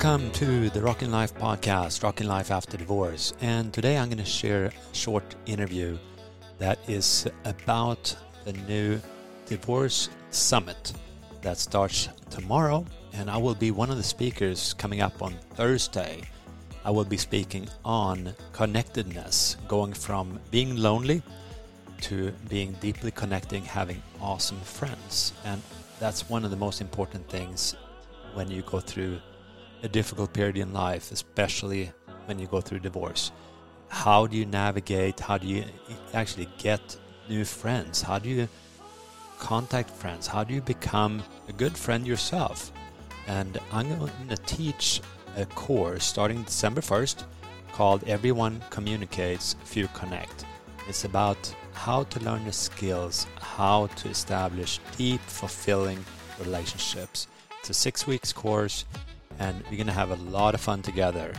Welcome to the Rockin' Life podcast, Rockin' Life After Divorce. And today I'm going to share a short interview that is about the new divorce summit that starts tomorrow. And I will be one of the speakers coming up on Thursday. I will be speaking on connectedness, going from being lonely to being deeply connecting, having awesome friends. And that's one of the most important things when you go through a difficult period in life, especially when you go through divorce. How do you navigate? How do you actually get new friends? How do you contact friends? How do you become a good friend yourself? And I'm going to teach a course starting December 1st called Everyone Communicates, Few Connect. It's about how to learn the skills, how to establish deep, fulfilling relationships. It's a six weeks course and we're gonna have a lot of fun together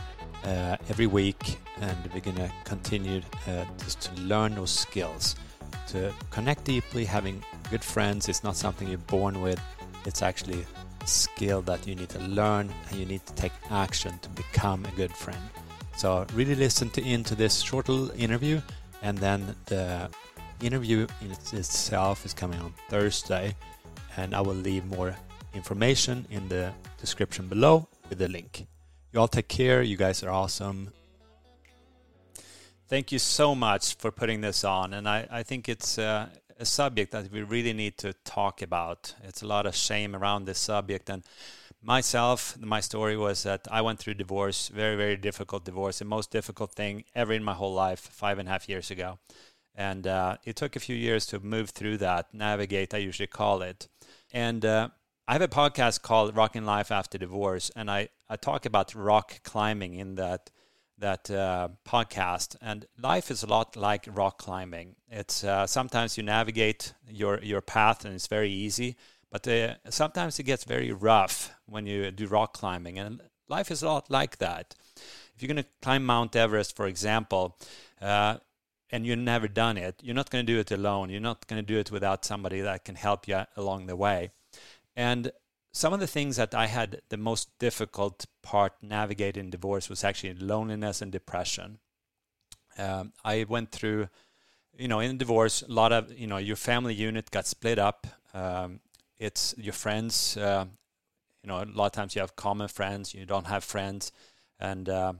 uh, every week, and we're gonna continue uh, just to learn those skills, to connect deeply. Having good friends is not something you're born with; it's actually a skill that you need to learn, and you need to take action to become a good friend. So, really listen to into this short little interview, and then the interview in itself is coming on Thursday, and I will leave more information in the description below with the link. You all take care. You guys are awesome. Thank you so much for putting this on. And I, I think it's uh, a subject that we really need to talk about. It's a lot of shame around this subject. And myself, my story was that I went through divorce, very, very difficult divorce, the most difficult thing ever in my whole life, five and a half years ago. And uh, it took a few years to move through that, navigate, I usually call it. And uh, I have a podcast called Rockin' Life After Divorce, and I, I talk about rock climbing in that that uh, podcast. And life is a lot like rock climbing. It's uh, sometimes you navigate your your path and it's very easy, but uh, sometimes it gets very rough when you do rock climbing. And life is a lot like that. If you're going to climb Mount Everest, for example, uh, and you've never done it, you're not going to do it alone. You're not going to do it without somebody that can help you along the way. And some of the things that I had the most difficult part navigating divorce was actually loneliness and depression. Um, I went through, you know, in divorce, a lot of, you know, your family unit got split up. Um, it's your friends, uh, you know, a lot of times you have common friends, you don't have friends. And uh,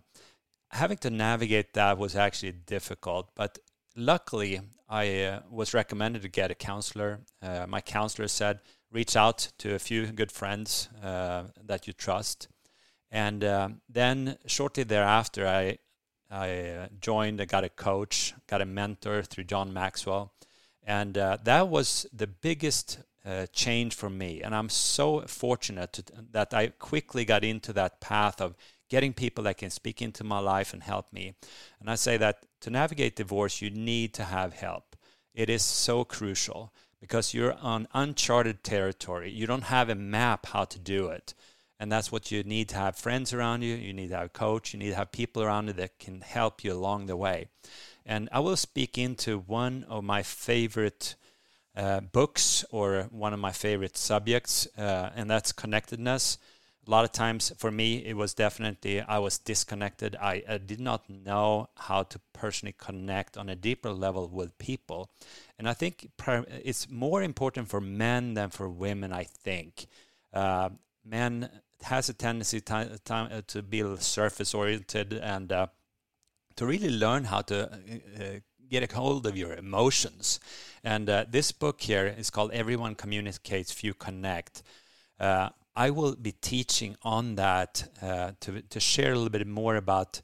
having to navigate that was actually difficult. But luckily, I uh, was recommended to get a counselor. Uh, my counselor said, reach out to a few good friends uh, that you trust. And uh, then shortly thereafter, I, I uh, joined, I got a coach, got a mentor through John Maxwell. And uh, that was the biggest uh, change for me. And I'm so fortunate to, that I quickly got into that path of getting people that can speak into my life and help me. And I say that to navigate divorce, you need to have help. It is so crucial because you're on uncharted territory. You don't have a map how to do it. And that's what you need to have friends around you, you need to have a coach, you need to have people around you that can help you along the way. And I will speak into one of my favorite uh, books or one of my favorite subjects, uh, and that's connectedness a lot of times for me it was definitely i was disconnected. I, I, did not know how to personally connect on a deeper level with people. And i think it's more important for men than for women i think. Uh, men has a tendency to, uh, to be surface oriented and uh, to really learn how to uh, uh, get a hold of your emotions. And uh, this book here is called everyone communicates few connect. Uh, I will be teaching on that uh, to, to share a little bit more about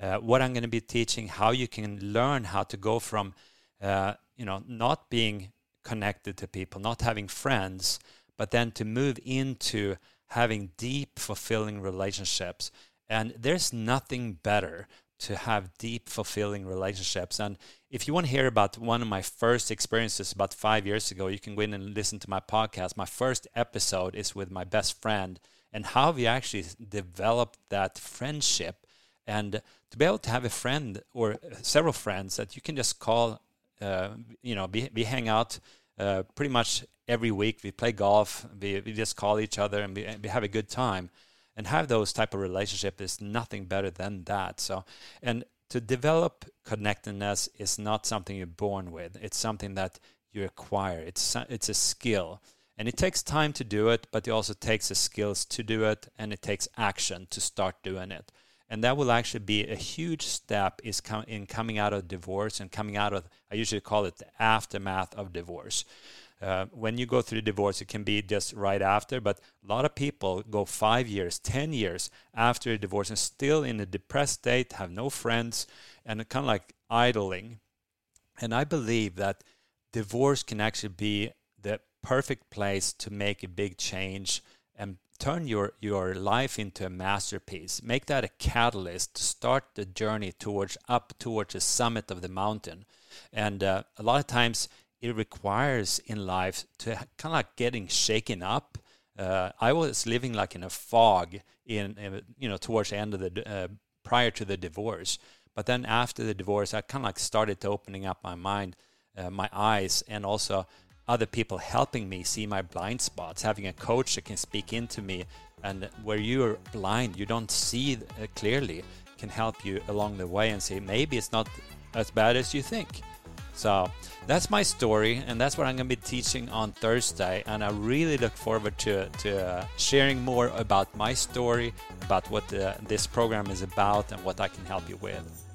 uh, what I'm going to be teaching, how you can learn how to go from, uh, you know, not being connected to people, not having friends, but then to move into having deep, fulfilling relationships. And there's nothing better to have deep, fulfilling relationships. And if you want to hear about one of my first experiences about five years ago, you can go in and listen to my podcast. My first episode is with my best friend and how we actually developed that friendship. And to be able to have a friend or several friends that you can just call, uh, you know, we, we hang out uh, pretty much every week. We play golf, we, we just call each other and we, we have a good time. And have those type of relationship is nothing better than that. So, and to develop connectedness is not something you're born with. It's something that you acquire. It's it's a skill, and it takes time to do it, but it also takes the skills to do it, and it takes action to start doing it. And that will actually be a huge step is com- in coming out of divorce and coming out of I usually call it the aftermath of divorce. Uh, when you go through divorce, it can be just right after, but a lot of people go five years, 10 years after a divorce and still in a depressed state, have no friends, and kind of like idling. And I believe that divorce can actually be the perfect place to make a big change and turn your, your life into a masterpiece. Make that a catalyst to start the journey towards up towards the summit of the mountain. And uh, a lot of times it requires in life to kind of like getting shaken up. Uh, I was living like in a fog in, you know towards the end of the uh, prior to the divorce, but then after the divorce, I kind of like started to opening up my mind, uh, my eyes, and also other people helping me see my blind spots. Having a coach that can speak into me, and where you're blind, you don't see uh, clearly, can help you along the way and say maybe it's not as bad as you think. So that's my story, and that's what I'm going to be teaching on Thursday. And I really look forward to, to uh, sharing more about my story, about what the, uh, this program is about, and what I can help you with.